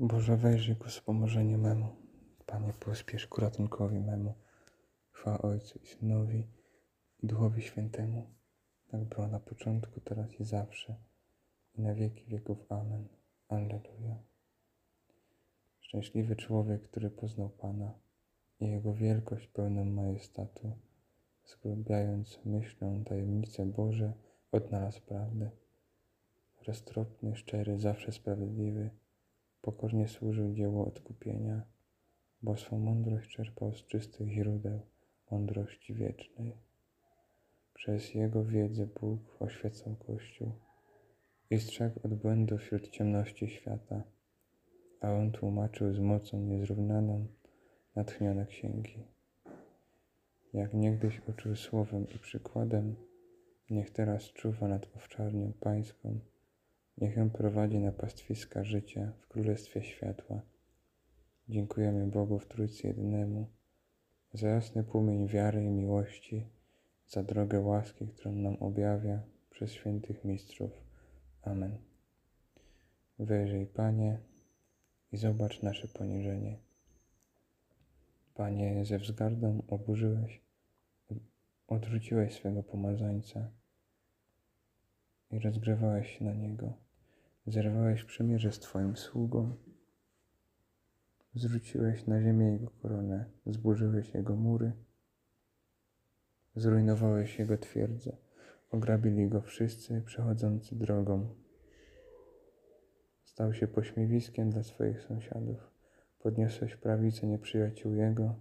Boże, wejrzyj ku wspomożeniu memu. Panie, pospiesz ku ratunkowi memu. Chwała Ojcu i Synowi i Duchowi Świętemu, tak było na początku, teraz i zawsze, i na wieki wieków. Amen. Alleluja. Szczęśliwy człowiek, który poznał Pana i Jego wielkość pełną majestatu, zgłębiając myślą tajemnice Boże, odnalazł prawdę. Roztropny, szczery, zawsze sprawiedliwy, pokornie służył dziełu odkupienia, bo swą mądrość czerpał z czystych źródeł mądrości wiecznej. Przez Jego wiedzę Bóg oświecał Kościół i strzegł od błędów wśród ciemności świata, a On tłumaczył z mocą niezrównaną natchnione księgi. Jak niegdyś uczył słowem i przykładem, niech teraz czuwa nad owczarnią pańską, niech ją prowadzi na pastwiska życia w Królestwie Światła. Dziękujemy Bogu w Trójcy Jedynemu za jasny płomień wiary i miłości, za drogę łaski, którą nam objawia przez świętych mistrzów. Amen. Wyjrzyj, Panie, i zobacz nasze poniżenie. Panie, ze wzgardą oburzyłeś, odrzuciłeś swego pomazańca i rozgrzewałeś się na niego. Zerwałeś przymierze z Twoim sługą, zrzuciłeś na ziemię jego koronę, zburzyłeś jego mury, zrujnowałeś jego twierdzę, ograbili go wszyscy przechodzący drogą. Stał się pośmiewiskiem dla swoich sąsiadów. Podniosłeś prawicę nieprzyjaciół jego.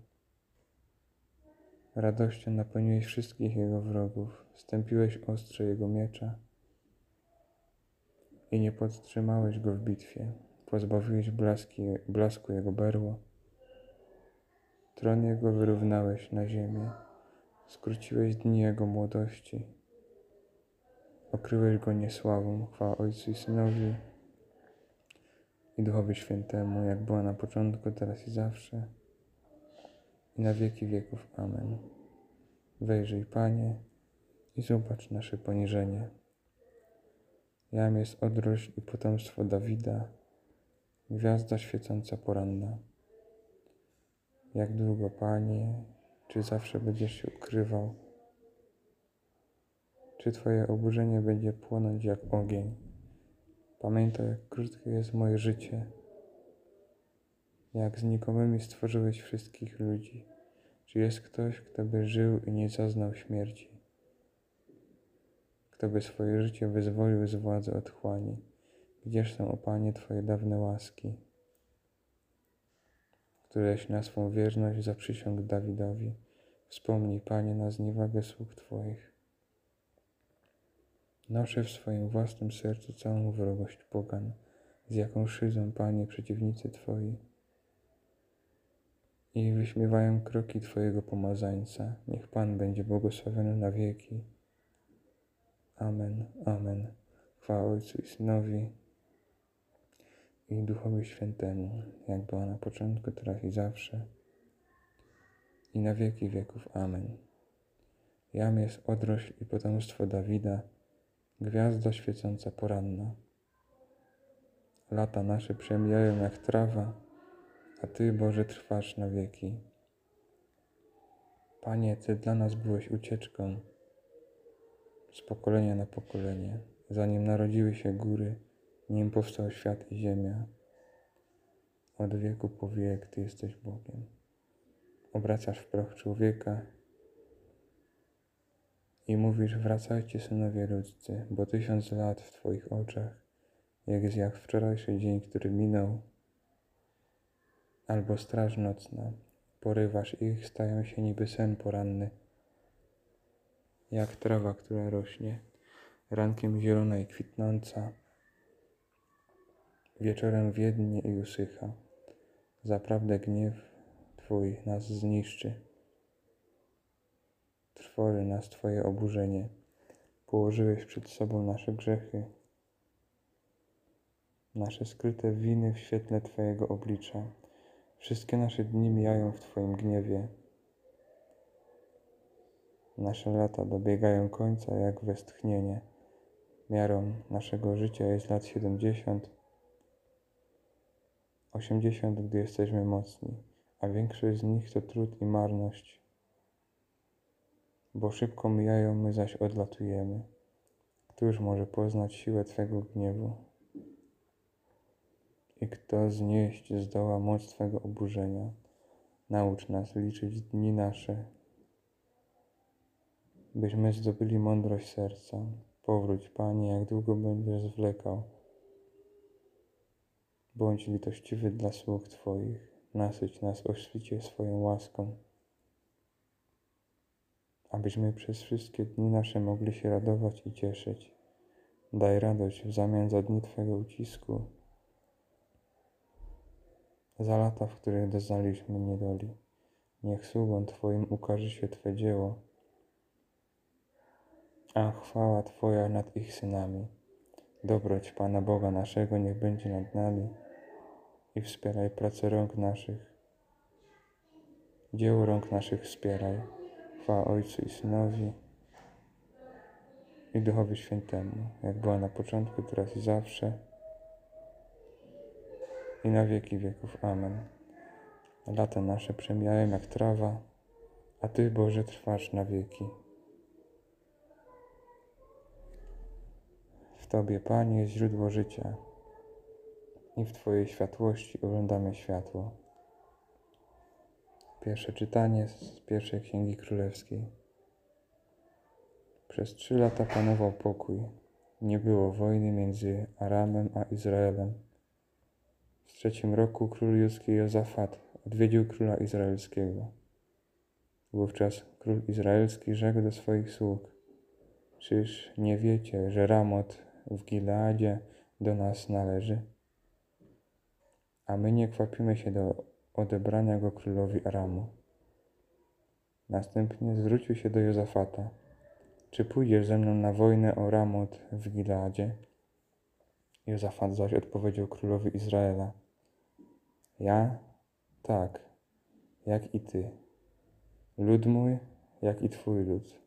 Radością napełniłeś wszystkich jego wrogów. Stępiłeś ostrze jego miecza i nie podtrzymałeś go w bitwie. Pozbawiłeś blaski, blasku jego berło. Tron jego wyrównałeś na ziemię. Skróciłeś dni jego młodości. Okryłeś go niesławą. Chwała Ojcu i Synowi i Duchowi Świętemu, jak była na początku, teraz i zawsze, i na wieki wieków. Amen. Wejrzyj, Panie, i zobacz nasze poniżenie. Jam jest odrość i potomstwo Dawida, gwiazda świecąca poranna. Jak długo, Panie, czy zawsze będziesz się ukrywał? Czy Twoje oburzenie będzie płonąć jak ogień? Pamiętaj, jak krótkie jest moje życie, jak znikomymi stworzyłeś wszystkich ludzi. Czy jest ktoś, kto by żył i nie zaznał śmierci? Kto by swoje życie wyzwolił z władzy otchłani? Gdzież są, o Panie, Twoje dawne łaski, któreś na swą wierność zaprzysiągł Dawidowi? Wspomnij, Panie, na zniewagę sług Twoich. Noszę w swoim własnym sercu całą wrogość pogan, z jaką szydzą, Panie, przeciwnicy Twoi. I wyśmiewają kroki Twojego pomazańca. Niech Pan będzie błogosławiony na wieki. Amen, amen. Chwała Ojcu i Synowi i Duchowi Świętemu, jak była na początku, teraz i zawsze, i na wieki wieków. Amen. Jam jest odrośl i potomstwo Dawida, gwiazda świecąca poranna. Lata nasze przemijają jak trawa, a Ty, Boże, trwasz na wieki. Panie, Ty dla nas byłeś ucieczką z pokolenia na pokolenie, zanim narodziły się góry, nim powstał świat i ziemia. Od wieku po wiek Ty jesteś Bogiem. Obracasz w proch człowieka i mówisz, wracajcie synowie ludzcy, bo tysiąc lat w Twoich oczach jest jak wczorajszy dzień, który minął, albo straż nocna. Porywasz ich, stają się niby sen poranny, jak trawa, która rośnie, rankiem zielona i kwitnąca, wieczorem wiednie i usycha. Zaprawdę gniew Twój nas zniszczy trwoży nas Twoje oburzenie. Położyłeś przed sobą nasze grzechy, nasze skryte winy w świetle Twojego oblicza. Wszystkie nasze dni mijają w Twoim gniewie. Nasze lata dobiegają końca jak westchnienie. Miarą naszego życia jest lat siedemdziesiąt, osiemdziesiąt, gdy jesteśmy mocni, a większość z nich to trud i marność. Bo szybko mijają, my zaś odlatujemy. Któż może poznać siłę Twego gniewu? I kto znieść zdoła moc Twego oburzenia? Naucz nas liczyć dni nasze, byśmy zdobyli mądrość serca. Powróć, Panie, jak długo będziesz zwlekał. Bądź litościwy dla sług Twoich, nasyć nas o świcie swoją łaską, abyśmy przez wszystkie dni nasze mogli się radować i cieszyć. Daj radość w zamian za dni Twego ucisku, za lata, w których doznaliśmy niedoli. Niech sługom Twoim ukaże się Twe dzieło, a chwała Twoja nad ich synami. Dobroć Pana Boga naszego niech będzie nad nami i wspieraj pracę rąk naszych. Dzieło rąk naszych wspieraj. Chwała Ojcu i Synowi i Duchowi Świętemu, jak była na początku, teraz i zawsze i na wieki wieków. Amen. Lata nasze przemijają jak trawa, a Ty, Boże, trwasz na wieki. W Tobie, Panie, jest źródło życia i w Twojej światłości oglądamy światło. Pierwsze czytanie z pierwszej Księgi Królewskiej. Przez trzy lata panował pokój. Nie było wojny między Aramem a Izraelem. W trzecim roku król judzki Jozafat odwiedził króla izraelskiego. Wówczas król izraelski rzekł do swoich sług: Czyż nie wiecie, że Ramot w Gileadzie do nas należy? A my nie kwapimy się do odebrania go królowi Aramu. Następnie zwrócił się do Jozafata. Czy pójdziesz ze mną na wojnę o Ramot w Gileadzie? Jozafat zaś odpowiedział królowi Izraela. Ja? Tak, jak i ty. Lud mój, jak i twój lud.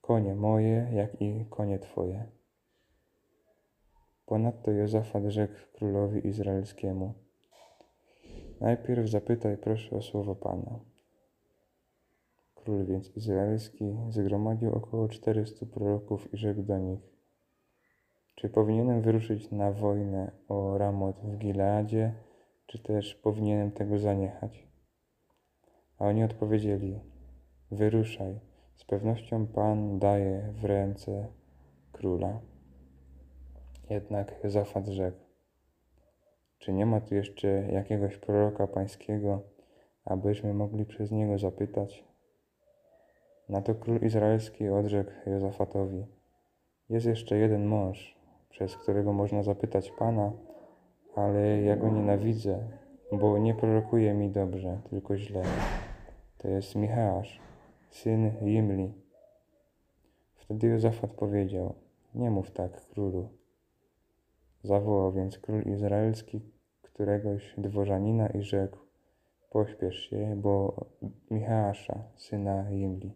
Konie moje, jak i konie twoje. Ponadto Jozafat rzekł królowi izraelskiemu. Najpierw zapytaj proszę o słowo Pana. Król więc izraelski zgromadził około czterystu proroków i rzekł do nich, czy powinienem wyruszyć na wojnę o Ramot w Gileadzie, czy też powinienem tego zaniechać? A oni odpowiedzieli, wyruszaj, z pewnością Pan daje w ręce króla. Jednak Jozafat rzekł, czy nie ma tu jeszcze jakiegoś proroka pańskiego, abyśmy mogli przez niego zapytać? Na to król izraelski odrzekł Jozafatowi: Jest jeszcze jeden mąż, przez którego można zapytać Pana, ale ja go nienawidzę, bo nie prorokuje mi dobrze, tylko źle. To jest Michałasz, syn Jimli. Wtedy Jozafat powiedział: Nie mów tak, królu. Zawołał więc król izraelski któregoś dworzanina i rzekł: Pośpiesz się, bo Michała, syna Jimli.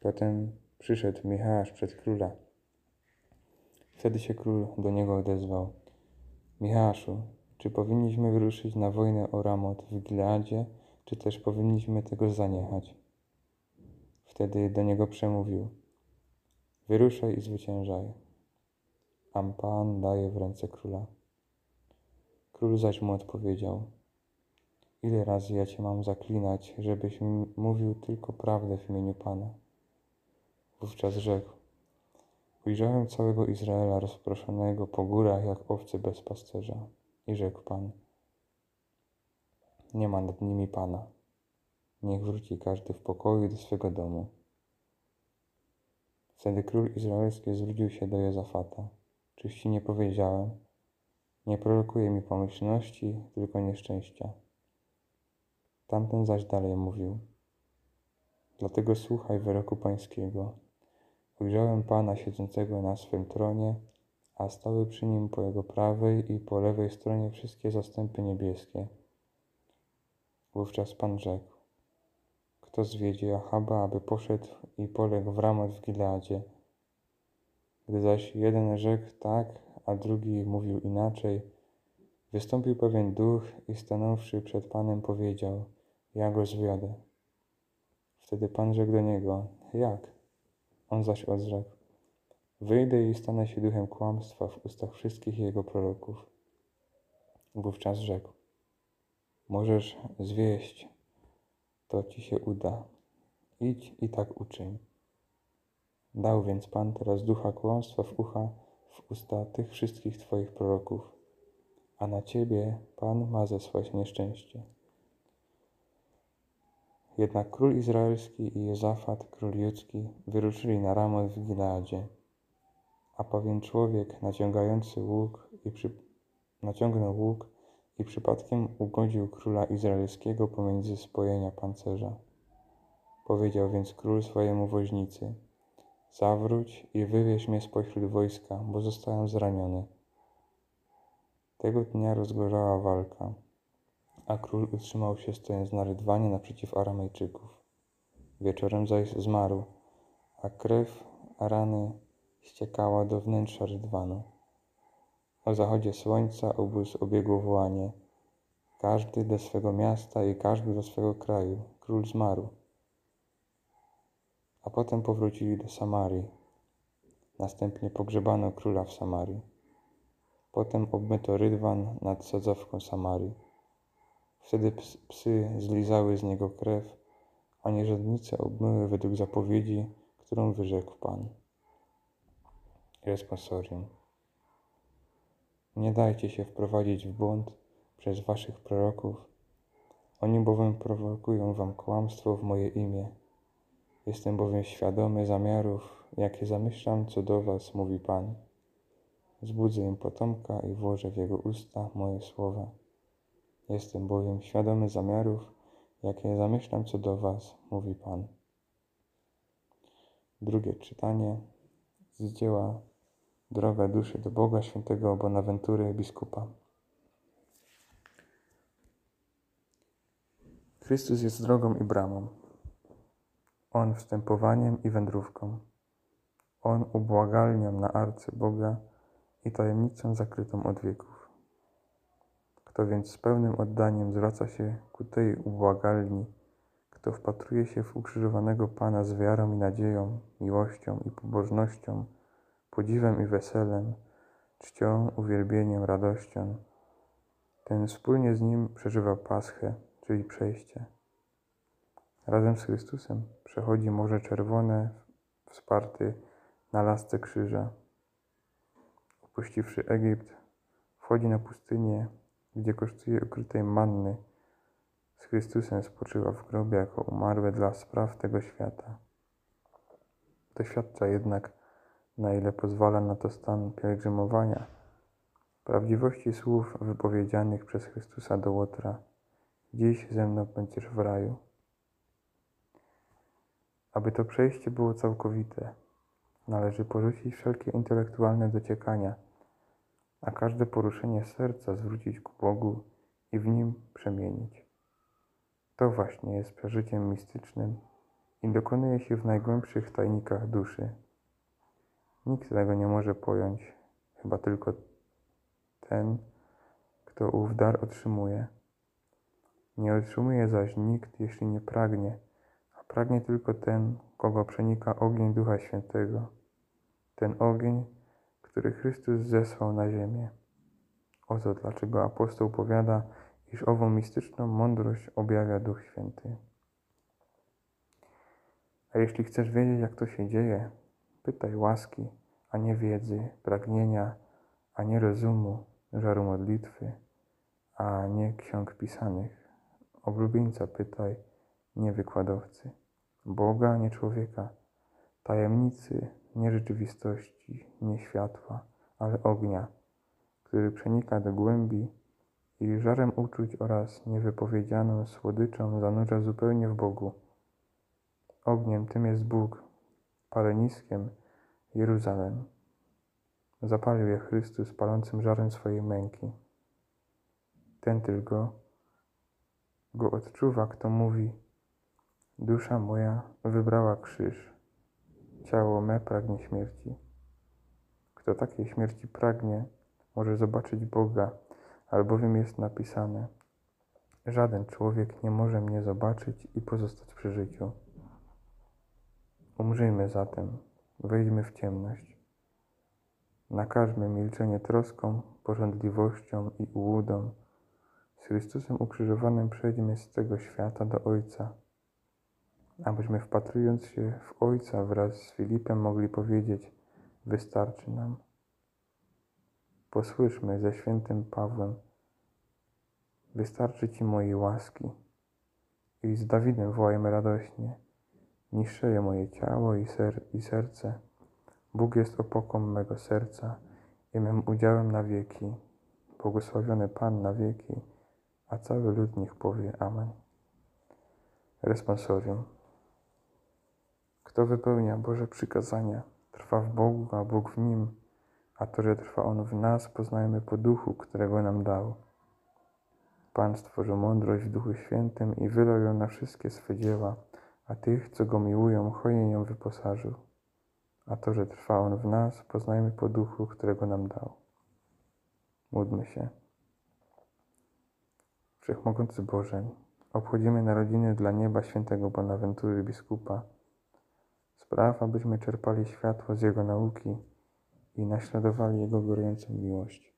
Potem przyszedł Michałasz przed króla. Wtedy się król do niego odezwał: Michałaszu, czy powinniśmy wyruszyć na wojnę o Ramot w Gileadzie, czy też powinniśmy tego zaniechać? Wtedy do niego przemówił: Wyruszaj i zwyciężaj. Am Pan daje w ręce króla. Król zaś mu odpowiedział: Ile razy ja cię mam zaklinać, żebyś mówił tylko prawdę w imieniu Pana? Wówczas rzekł: Ujrzałem całego Izraela rozproszonego po górach jak owce bez pasterza. I rzekł Pan: Nie ma nad nimi Pana. Niech wróci każdy w pokoju do swego domu. Wtedy król izraelski zwrócił się do Jozafata. Czyż ci nie powiedziałem? Nie prorokuje mi pomyślności, tylko nieszczęścia. Tamten zaś dalej mówił. Dlatego słuchaj wyroku pańskiego. Ujrzałem Pana siedzącego na swym tronie, a stały przy nim po jego prawej i po lewej stronie wszystkie zastępy niebieskie. Wówczas Pan rzekł, kto zwiedzie Achaba, aby poszedł i poległ w ramach w Gileadzie. Gdy zaś jeden rzekł tak, a drugi mówił inaczej, Wystąpił pewien duch i stanąwszy przed Panem powiedział, ja go zwiodę. Wtedy Pan rzekł do niego, jak? On zaś odrzekł, wyjdę i stanę się duchem kłamstwa w ustach wszystkich jego proroków. Wówczas rzekł, możesz zwieść, to ci się uda. Idź i tak uczyń. Dał więc Pan teraz ducha kłamstwa w ucha, w usta tych wszystkich Twoich proroków, a na Ciebie Pan ma zesłać nieszczęście. Jednak król izraelski i Jozafat, król judzki, wyruszyli na Ramot w Gileadzie. A pewien człowiek naciągający łuk i przy... naciągnął łuk i przypadkiem ugodził króla izraelskiego pomiędzy spojenia pancerza. Powiedział więc król swojemu woźnicy: Zawróć i wywieź mnie spośród wojska, bo zostałem zraniony. Tego dnia rozgorzała walka a król utrzymał się stojąc na rydwanie naprzeciw Aramejczyków. Wieczorem zaś zmarł, a krew rany ściekała do wnętrza rydwanu. O zachodzie słońca obóz obiegło wołanie. Każdy do swego miasta i każdy do swego kraju. Król zmarł. A potem powrócili do Samarii. Następnie pogrzebano króla w Samarii. Potem obmyto rydwan nad sadzawką Samarii. Wtedy psy zlizały z niego krew, a nierządnice obmyły według zapowiedzi, którą wyrzekł Pan. Responsorium. Nie dajcie się wprowadzić w błąd przez waszych proroków. Oni bowiem prowokują wam kłamstwo w moje imię. Jestem bowiem świadomy zamiarów, jakie zamyślam co do was, mówi Pan. Zbudzę im potomka i włożę w jego usta moje słowa. Jestem bowiem świadomy zamiarów, jakie zamyślam co do Was, mówi Pan. Drugie czytanie z dzieła Droga duszy do Boga świętego Bonaventury biskupa. Chrystus jest drogą i bramą. On wstępowaniem i wędrówką. On ubłagalnią na arce Boga i tajemnicą zakrytą od wieków. Kto więc z pełnym oddaniem zwraca się ku tej ubłagalni, kto wpatruje się w ukrzyżowanego Pana z wiarą i nadzieją, miłością i pobożnością, podziwem i weselem, czcią, uwielbieniem, radością, ten wspólnie z Nim przeżywa Paschę, czyli przejście. Razem z Chrystusem przechodzi Morze Czerwone, wsparty na lasce krzyża. Opuściwszy Egipt, wchodzi na pustynię gdzie kosztuje ukrytej manny, z Chrystusem spoczywa w grobie jako umarły dla spraw tego świata. Doświadcza jednak, na ile pozwala na to stan pielgrzymowania, prawdziwości słów wypowiedzianych przez Chrystusa do Łotra. Dziś ze mną będziesz w raju. Aby to przejście było całkowite, należy porzucić wszelkie intelektualne dociekania – a każde poruszenie serca zwrócić ku Bogu i w nim przemienić. To właśnie jest przeżyciem mistycznym i dokonuje się w najgłębszych tajnikach duszy. Nikt tego nie może pojąć, chyba tylko ten, kto ów dar otrzymuje. Nie otrzymuje zaś nikt, jeśli nie pragnie, pragnie tylko ten, kogo przenika ogień Ducha Świętego. Ten ogień który Chrystus zesłał na ziemię. Oto dlaczego apostoł powiada, iż ową mistyczną mądrość objawia Duch Święty. A jeśli chcesz wiedzieć, jak to się dzieje, pytaj łaski, a nie wiedzy, pragnienia, a nie rozumu, żaru modlitwy, a nie ksiąg pisanych. Oblubieńca pytaj, nie wykładowcy. Boga, nie człowieka. Tajemnicy, nie rzeczywistości, nie światła, ale ognia, który przenika do głębi i żarem uczuć oraz niewypowiedzianą słodyczą zanurza zupełnie w Bogu. Ogniem tym jest Bóg, paleniskiem Jeruzalem. Zapalił je Chrystus palącym żarem swojej męki. Ten tylko go odczuwa, kto mówi: Dusza moja wybrała krzyż Ciało me pragnie śmierci. Kto takiej śmierci pragnie, może zobaczyć Boga, albowiem jest napisane: Żaden człowiek nie może mnie zobaczyć i pozostać przy życiu. Umrzyjmy zatem, wejdźmy w ciemność. Nakażmy milczenie troską, porządliwością i ułudą. Z Chrystusem ukrzyżowanym przejdźmy z tego świata do Ojca, abyśmy wpatrując się w Ojca wraz z Filipem mogli powiedzieć: Wystarczy nam. Posłyszmy ze świętym Pawłem: Wystarczy Ci mojej łaski. I z Dawidem wołajmy radośnie: Niższeje moje ciało i, ser i serce. Bóg jest opoką mego serca i mym udziałem na wieki. Błogosławiony Pan na wieki, a cały lud niech powie Amen. Responsorium. Kto wypełnia Boże przykazania, trwa w Bogu, a Bóg w nim, a to, że trwa On w nas, poznajemy po duchu, którego nam dał. Pan stworzył mądrość w Duchu Świętym i wylał ją na wszystkie swe dzieła, a tych, co Go miłują, hojnie ją wyposażył. A to, że trwa On w nas, poznajmy po duchu, którego nam dał. Módlmy się. Wszechmogący Boże, obchodzimy narodziny dla nieba świętego Bonaventury biskupa. Spraw, abyśmy czerpali światło z Jego nauki i naśladowali Jego gorącą miłość.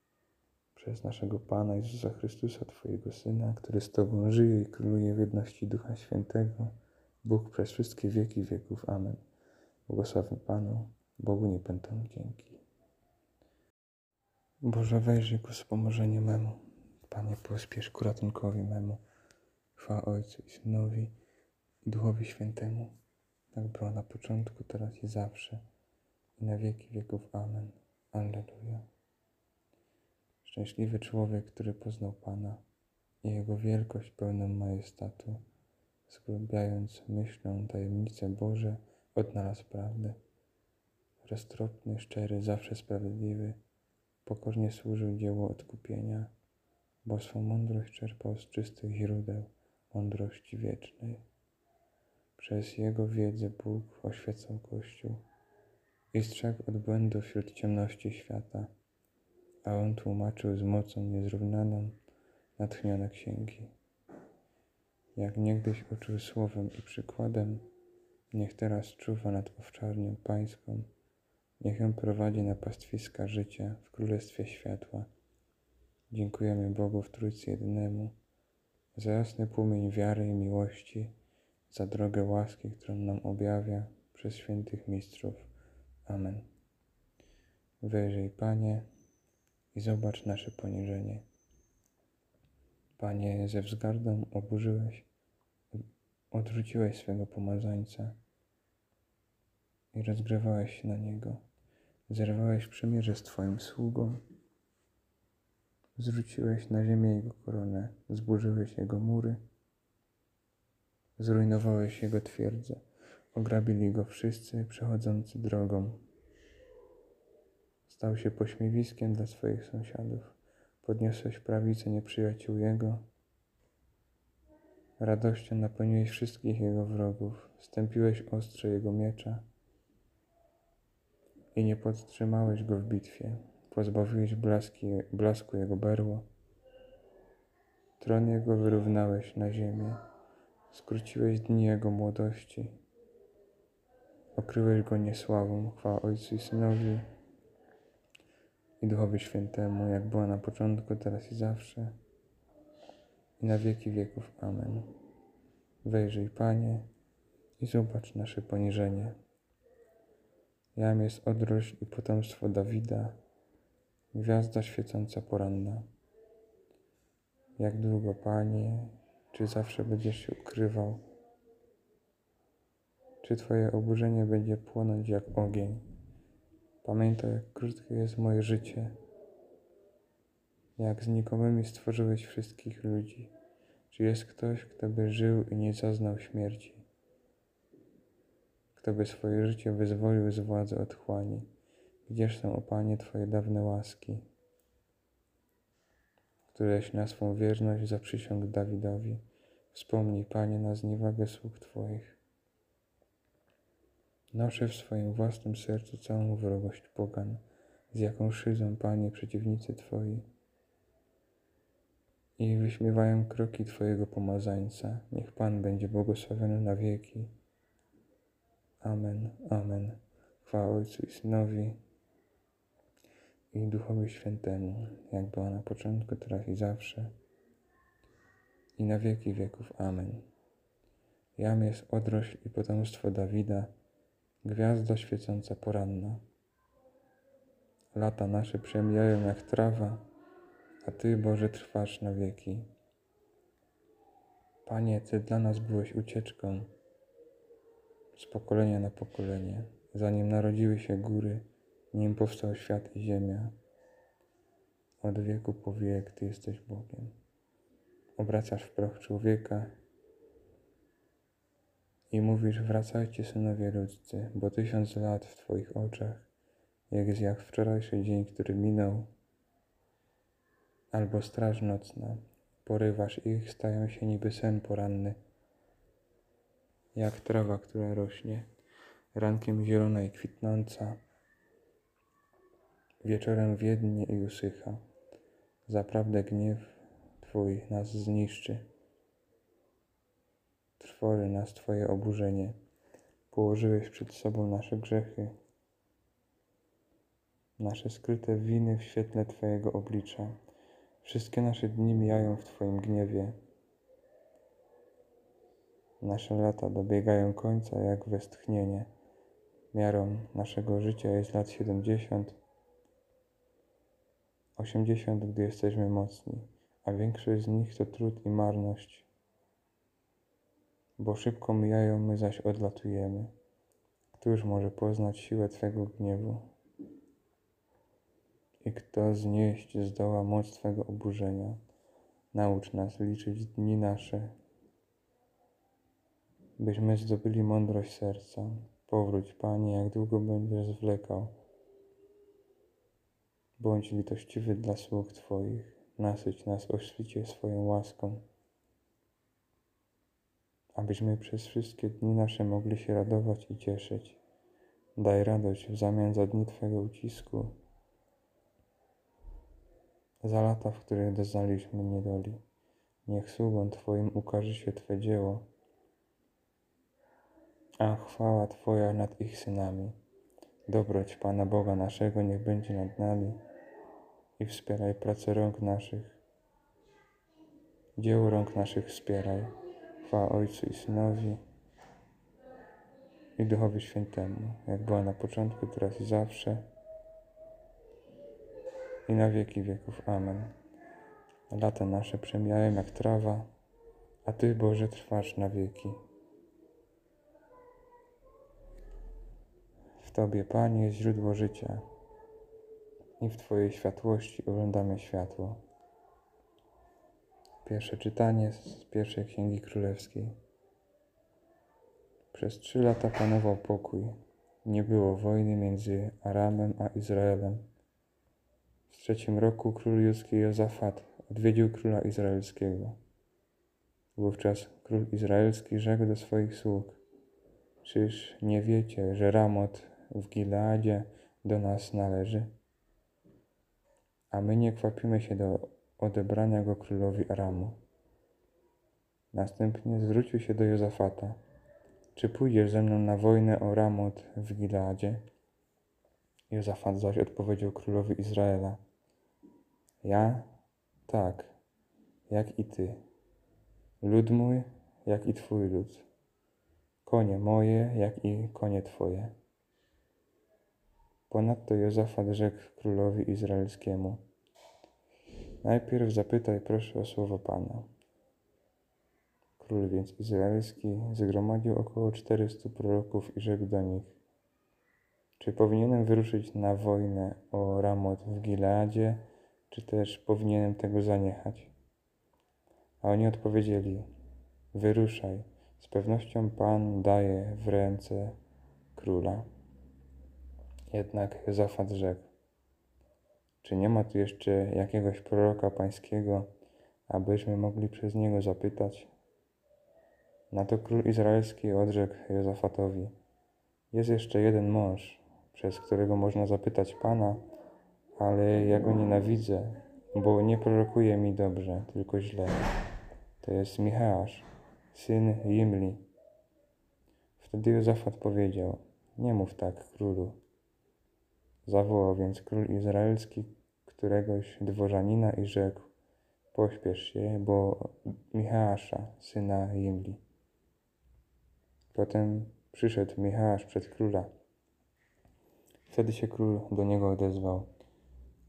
Przez naszego Pana Jezusa Chrystusa, Twojego Syna, który z Tobą żyje i króluje w jedności Ducha Świętego, Bóg przez wszystkie wieki wieków. Amen. Błogosławy Panu, Bogu nie dzięki. Boże, wejrzyj ku wspomożeniu memu. Panie, pospiesz ku ratunkowi memu. Chwała Ojcu i Synowi Duchowi Świętemu, tak było na początku, teraz i zawsze, i na wieki wieków. Amen. Alleluja. Szczęśliwy człowiek, który poznał Pana i Jego wielkość pełną majestatu, zgłębiając myślą tajemnice Boże, odnalazł prawdę. Roztropny, szczery, zawsze sprawiedliwy, pokornie służył dziełu odkupienia, bo swą mądrość czerpał z czystych źródeł mądrości wiecznej. Przez Jego wiedzę Bóg oświecał Kościół i strzegł od błędu wśród ciemności świata, a On tłumaczył z mocą niezrównaną natchnione księgi. Jak niegdyś uczył słowem i przykładem, niech teraz czuwa nad owczarnią pańską, niech ją prowadzi na pastwiska życia w Królestwie Światła. Dziękujemy Bogu w Trójcy Jedynemu za jasny płomień wiary i miłości, za drogę łaski, którą nam objawia przez świętych mistrzów. Amen. Wyjrzyj, Panie, i zobacz nasze poniżenie. Panie, ze wzgardą oburzyłeś, odrzuciłeś swego pomazańca i rozgrywałeś na niego. Zerwałeś przymierze z Twoim sługą, zrzuciłeś na ziemię jego koronę, zburzyłeś jego mury, zrujnowałeś jego twierdzę, ograbili go wszyscy przechodzący drogą. Stał się pośmiewiskiem dla swoich sąsiadów. Podniosłeś prawicę nieprzyjaciół jego. Radością napełniłeś wszystkich jego wrogów. Stępiłeś ostrze jego miecza i nie podtrzymałeś go w bitwie. Pozbawiłeś blaski, blasku jego berło. Tron jego wyrównałeś na ziemię. Skróciłeś dni jego młodości. Okryłeś go niesławą. Chwała Ojcu i Synowi i Duchowi Świętemu, jak była na początku, teraz i zawsze, i na wieki wieków. Amen. Wejrzyj, Panie, i zobacz nasze poniżenie. Jam jest odrość i potomstwo Dawida, gwiazda świecąca poranna. Jak długo, Panie, czy zawsze będziesz się ukrywał? Czy Twoje oburzenie będzie płonąć jak ogień? Pamiętaj, jak krótkie jest moje życie, jak znikomymi stworzyłeś wszystkich ludzi. Czy jest ktoś, kto by żył i nie zaznał śmierci? Kto by swoje życie wyzwolił z władzy otchłani? Gdzież są, o Panie, Twoje dawne łaski, któreś na swą wierność zaprzysiągł Dawidowi? Wspomnij, Panie, na zniewagę sług Twoich. Noszę w swoim własnym sercu całą wrogość pogan, z jaką szydzą, Panie, przeciwnicy Twoi. i wyśmiewają kroki Twojego pomazańca. Niech Pan będzie błogosławiony na wieki. Amen, amen. Chwała Ojcu i Synowi i Duchowi Świętemu, jak była na początku, teraz i zawsze, i na wieki wieków. Amen. Jam jest odrośl i potomstwo Dawida, gwiazda świecąca poranna. Lata nasze przemijają jak trawa, a Ty, Boże, trwasz na wieki. Panie, Ty dla nas byłeś ucieczką z pokolenia na pokolenie, zanim narodziły się góry, nim powstał świat i ziemia. Od wieku po wiek Ty jesteś Bogiem. Obracasz w proch człowieka i mówisz, wracajcie synowie ludzcy, bo tysiąc lat w Twoich oczach jest jak wczorajszy dzień, który minął, albo straż nocna. Porywasz ich, stają się niby sen poranny, jak trawa, która rośnie, rankiem zielona i kwitnąca, wieczorem wiednie i usycha. Zaprawdę gniew Twój nas zniszczy. Trwory nas Twoje oburzenie. Położyłeś przed sobą nasze grzechy, nasze skryte winy w świetle Twojego oblicza. Wszystkie nasze dni mijają w Twoim gniewie. Nasze lata dobiegają końca jak westchnienie. Miarą naszego życia jest lat siedemdziesiąt, osiemdziesiąt, gdy jesteśmy mocni, a większość z nich to trud i marność. Bo szybko mijają, my zaś odlatujemy. Któż może poznać siłę Twego gniewu? I kto znieść zdoła moc Twego oburzenia? Naucz nas liczyć dni nasze, byśmy zdobyli mądrość serca. Powróć, Panie, jak długo będziesz zwlekał. Bądź litościwy dla sług Twoich, nasyć nas o świcie swoją łaską, abyśmy przez wszystkie dni nasze mogli się radować i cieszyć. Daj radość w zamian za dni Twojego ucisku, za lata, w których doznaliśmy niedoli. Niech sługom Twoim ukaże się Twe dzieło, a chwała Twoja nad ich synami. Dobroć Pana Boga naszego niech będzie nad nami i wspieraj pracę rąk naszych. Dzieło rąk naszych wspieraj. Chwała Ojcu i Synowi i Duchowi Świętemu, jak była na początku, teraz i zawsze i na wieki wieków. Amen. Lata nasze przemijają jak trawa, a Ty, Boże, trwasz na wieki. W Tobie, Panie, jest źródło życia i w Twojej światłości oglądamy światło. Pierwsze czytanie z pierwszej Księgi Królewskiej. Przez trzy lata panował pokój. Nie było wojny między Aramem a Izraelem. W trzecim roku król judzki Jozafat odwiedził króla izraelskiego. Wówczas król izraelski rzekł do swoich sług: Czyż nie wiecie, że Ramot w Gileadzie do nas należy? A my nie kwapimy się do odebrania go królowi Aramu. Następnie zwrócił się do Jozafata. Czy pójdziesz ze mną na wojnę o Ramot w Gileadzie? Jozafat zaś odpowiedział królowi Izraela. Ja? Tak, jak i ty. Lud mój, jak i twój lud. Konie moje, jak i konie twoje. Ponadto Jozafat rzekł królowi izraelskiemu. Najpierw zapytaj proszę o słowo Pana. Król więc izraelski zgromadził około czterystu proroków i rzekł do nich, czy powinienem wyruszyć na wojnę o Ramot w Gileadzie, czy też powinienem tego zaniechać? A oni odpowiedzieli, wyruszaj, z pewnością Pan daje w ręce króla. Jednak Jozafat rzekł, czy nie ma tu jeszcze jakiegoś proroka pańskiego, abyśmy mogli przez niego zapytać? Na to król izraelski odrzekł Jozafatowi: Jest jeszcze jeden mąż, przez którego można zapytać Pana, ale ja go nienawidzę bo nie prorokuje mi dobrze, tylko źle. To jest Michałasz, syn Jimli. Wtedy Józafat powiedział, nie mów tak, królu. Zawołał więc król izraelski któregoś dworzanina i rzekł, pośpiesz się, bo Michała, syna Jimli. Potem przyszedł Michałasz przed króla. Wtedy się król do niego odezwał.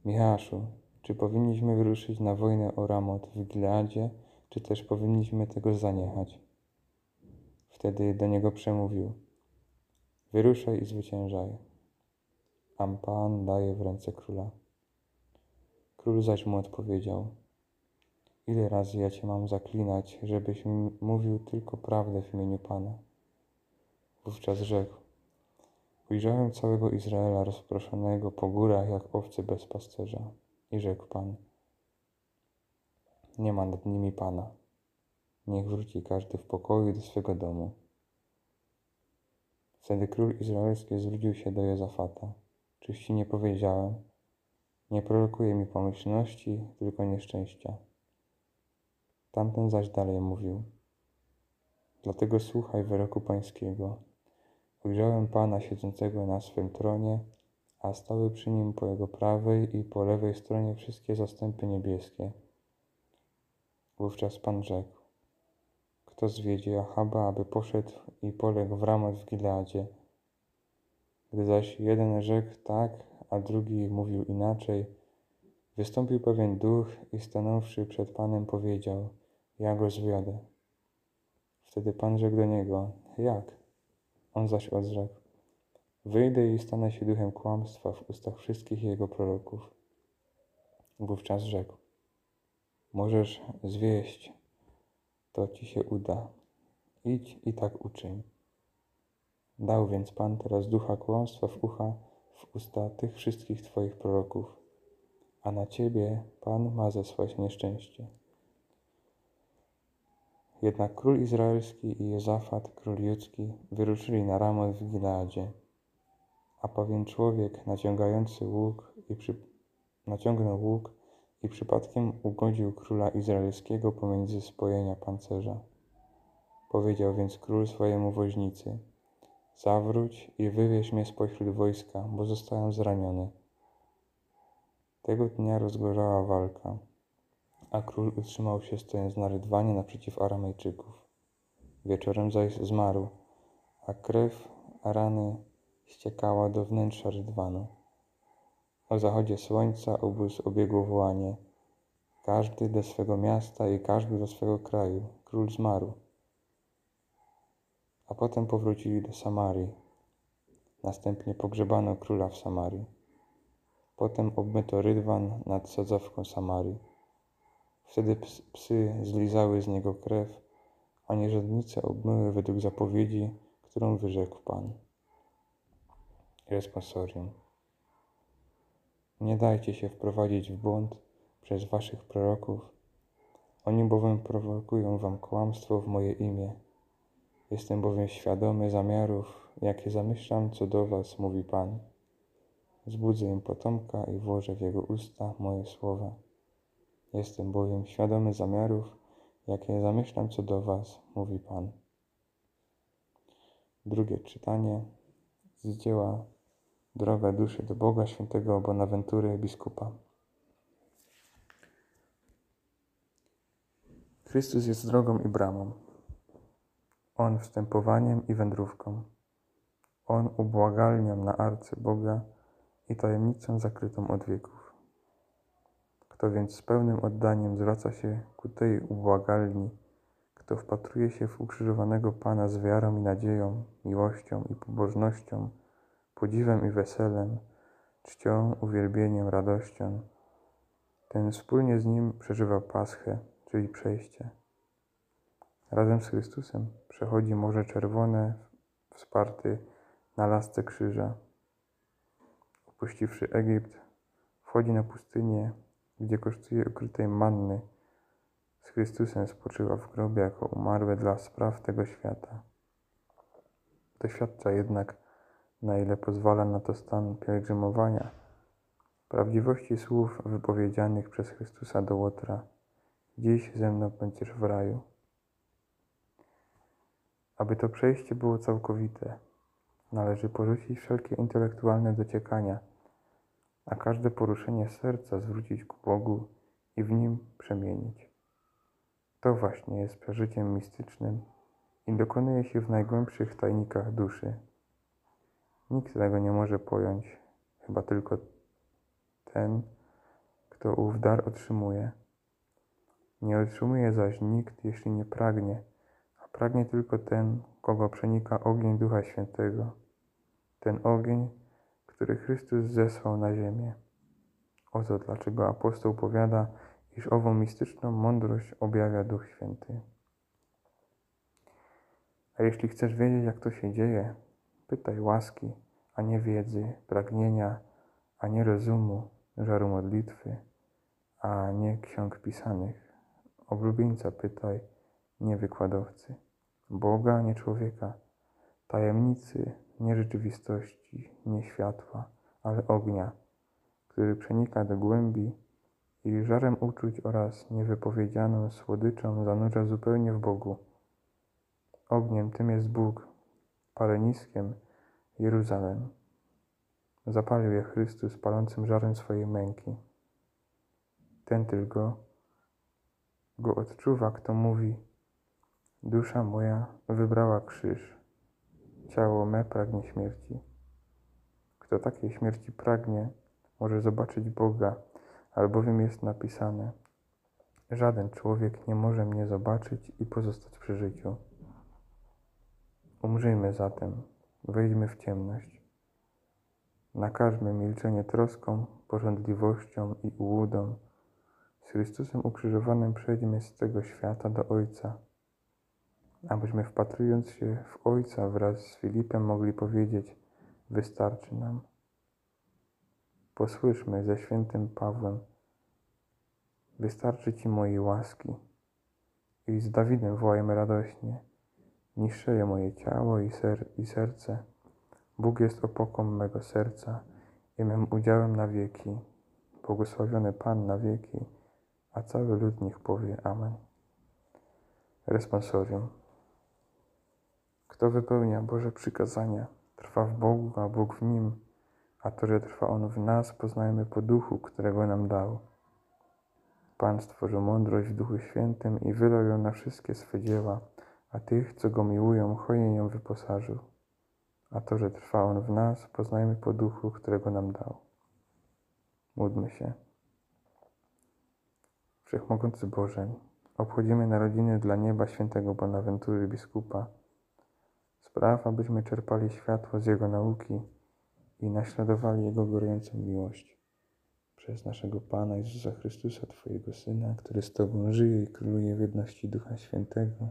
Michałaszu, czy powinniśmy wyruszyć na wojnę o Ramot w Gileadzie, czy też powinniśmy tego zaniechać? Wtedy do niego przemówił. Wyruszaj i zwyciężaj. Am Pan daje w ręce króla. Król zaś mu odpowiedział. Ile razy ja cię mam zaklinać, żebyś mówił tylko prawdę w imieniu Pana? Wówczas rzekł. Ujrzałem całego Izraela rozproszonego po górach jak owce bez pasterza. I rzekł Pan. Nie ma nad nimi Pana. Niech wróci każdy w pokoju do swego domu. Wtedy król izraelski zwrócił się do Jozafata. Czyż ci nie powiedziałem? Nie prorokuje mi pomyślności, tylko nieszczęścia. Tamten zaś dalej mówił. Dlatego słuchaj wyroku pańskiego. Ujrzałem Pana siedzącego na swym tronie, a stały przy nim po jego prawej i po lewej stronie wszystkie zastępy niebieskie. Wówczas Pan rzekł, kto zwiedzie Achaba, aby poszedł i poległ w ramach w Gileadzie. Gdy zaś jeden rzekł tak, a drugi mówił inaczej, wystąpił pewien duch i stanąwszy przed Panem powiedział, ja go zwiodę. Wtedy Pan rzekł do niego, jak? On zaś odrzekł, wyjdę i stanę się duchem kłamstwa w ustach wszystkich jego proroków. Wówczas rzekł, możesz zwieść, to ci się uda. Idź i tak uczyń. Dał więc Pan teraz ducha kłamstwa w ucha, w usta tych wszystkich Twoich proroków, a na Ciebie Pan ma zesłać nieszczęście. Jednak król izraelski i Jozafat, król judzki, wyruszyli na Ramot w Gileadzie, a pewien człowiek naciągający łuk i przy... naciągnął łuk i przypadkiem ugodził króla izraelskiego pomiędzy spojenia pancerza. Powiedział więc król swojemu woźnicy – Zawróć i wywieź mnie spośród wojska, bo zostałem zraniony. Tego dnia rozgorzała walka, a król utrzymał się stojąc na rydwanie naprzeciw Aramejczyków. Wieczorem zaś zmarł, a krew rany ściekała do wnętrza rydwanu. O zachodzie słońca obóz obiegło wołanie. Każdy do swego miasta i każdy do swego kraju. Król zmarł a potem powrócili do Samarii. Następnie pogrzebano króla w Samarii. Potem obmyto rydwan nad sadzawką Samarii. Wtedy psy zlizały z niego krew, a nierządnice obmyły według zapowiedzi, którą wyrzekł Pan. Responsorium. Nie dajcie się wprowadzić w błąd przez waszych proroków. Oni bowiem prowokują wam kłamstwo w moje imię Jestem bowiem świadomy zamiarów, jakie zamyślam co do was, mówi Pan. Zbudzę im potomka i włożę w jego usta moje słowa. Jestem bowiem świadomy zamiarów, jakie zamyślam co do was, mówi Pan. Drugie czytanie z dzieła Droga duszy do Boga świętego Bonaventury biskupa. Chrystus jest drogą i bramą. On wstępowaniem i wędrówką. On ubłagalnią na arce Boga i tajemnicą zakrytą od wieków. Kto więc z pełnym oddaniem zwraca się ku tej ubłagalni, kto wpatruje się w ukrzyżowanego Pana z wiarą i nadzieją, miłością i pobożnością, podziwem i weselem, czcią, uwielbieniem, radością, ten wspólnie z Nim przeżywa Paschę, czyli przejście. Razem z Chrystusem przechodzi Morze Czerwone, wsparty na lasce krzyża. Opuściwszy Egipt, wchodzi na pustynię, gdzie kosztuje ukrytej manny. Z Chrystusem spoczywa w grobie jako umarły dla spraw tego świata. Doświadcza jednak, na ile pozwala na to stan pielgrzymowania, prawdziwości słów wypowiedzianych przez Chrystusa do Łotra. Dziś ze mną będziesz w raju. Aby to przejście było całkowite, należy porzucić wszelkie intelektualne dociekania, a każde poruszenie serca zwrócić ku Bogu i w nim przemienić. To właśnie jest przeżyciem mistycznym i dokonuje się w najgłębszych tajnikach duszy. Nikt tego nie może pojąć, chyba tylko ten, kto ów dar otrzymuje. Nie otrzymuje zaś nikt, jeśli nie pragnie, pragnie tylko ten, kogo przenika ogień Ducha Świętego. Ten ogień, który Chrystus zesłał na ziemię. Oto dlaczego apostoł powiada, iż ową mistyczną mądrość objawia Duch Święty. A jeśli chcesz wiedzieć, jak to się dzieje, pytaj łaski, a nie wiedzy, pragnienia, a nie rozumu, żaru modlitwy, a nie ksiąg pisanych. Oblubieńca pytaj, nie wykładowcy. Boga, nie człowieka. Tajemnicy, nie rzeczywistości, nie światła, ale ognia, który przenika do głębi i żarem uczuć oraz niewypowiedzianą słodyczą zanurza zupełnie w Bogu. Ogniem tym jest Bóg, paleniskiem Jeruzalem. Zapalił je Chrystus palącym żarem swojej męki. Ten tylko go odczuwa, kto mówi: Dusza moja wybrała krzyż, ciało me pragnie śmierci. Kto takiej śmierci pragnie, może zobaczyć Boga, albowiem jest napisane: Żaden człowiek nie może mnie zobaczyć i pozostać przy życiu. Umrzyjmy zatem, wejdźmy w ciemność. Nakażmy milczenie troską, porządliwością i ułudą. Z Chrystusem ukrzyżowanym przejdźmy z tego świata do Ojca, abyśmy wpatrując się w Ojca wraz z Filipem mogli powiedzieć: Wystarczy nam. Posłyszmy ze świętym Pawłem: Wystarczy Ci mojej łaski. I z Dawidem wołajmy radośnie: Niższeje moje ciało i, ser i serce Bóg jest opoką mego serca i mym udziałem na wieki. Błogosławiony Pan na wieki, a cały lud niech powie Amen. Responsorium. Kto wypełnia Boże przykazania, trwa w Bogu, a Bóg w nim, a to, że trwa On w nas, poznajemy po duchu, którego nam dał. Pan stworzył mądrość w Duchu Świętym i wylał ją na wszystkie swe dzieła, a tych, co Go miłują, hojnie ją wyposażył a to, że trwa On w nas, poznajmy po duchu, którego nam dał. Módlmy się. Wszechmogący Boże, obchodzimy narodziny dla nieba świętego Bonaventury biskupa. Spraw, abyśmy czerpali światło z Jego nauki i naśladowali Jego gorącą miłość. Przez naszego Pana Jezusa Chrystusa, Twojego Syna, który z Tobą żyje i króluje w jedności Ducha Świętego,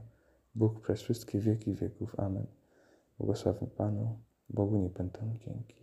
Bóg przez wszystkie wieki wieków. Amen. Błogosławy Panu, Bogu nie będą dzięki.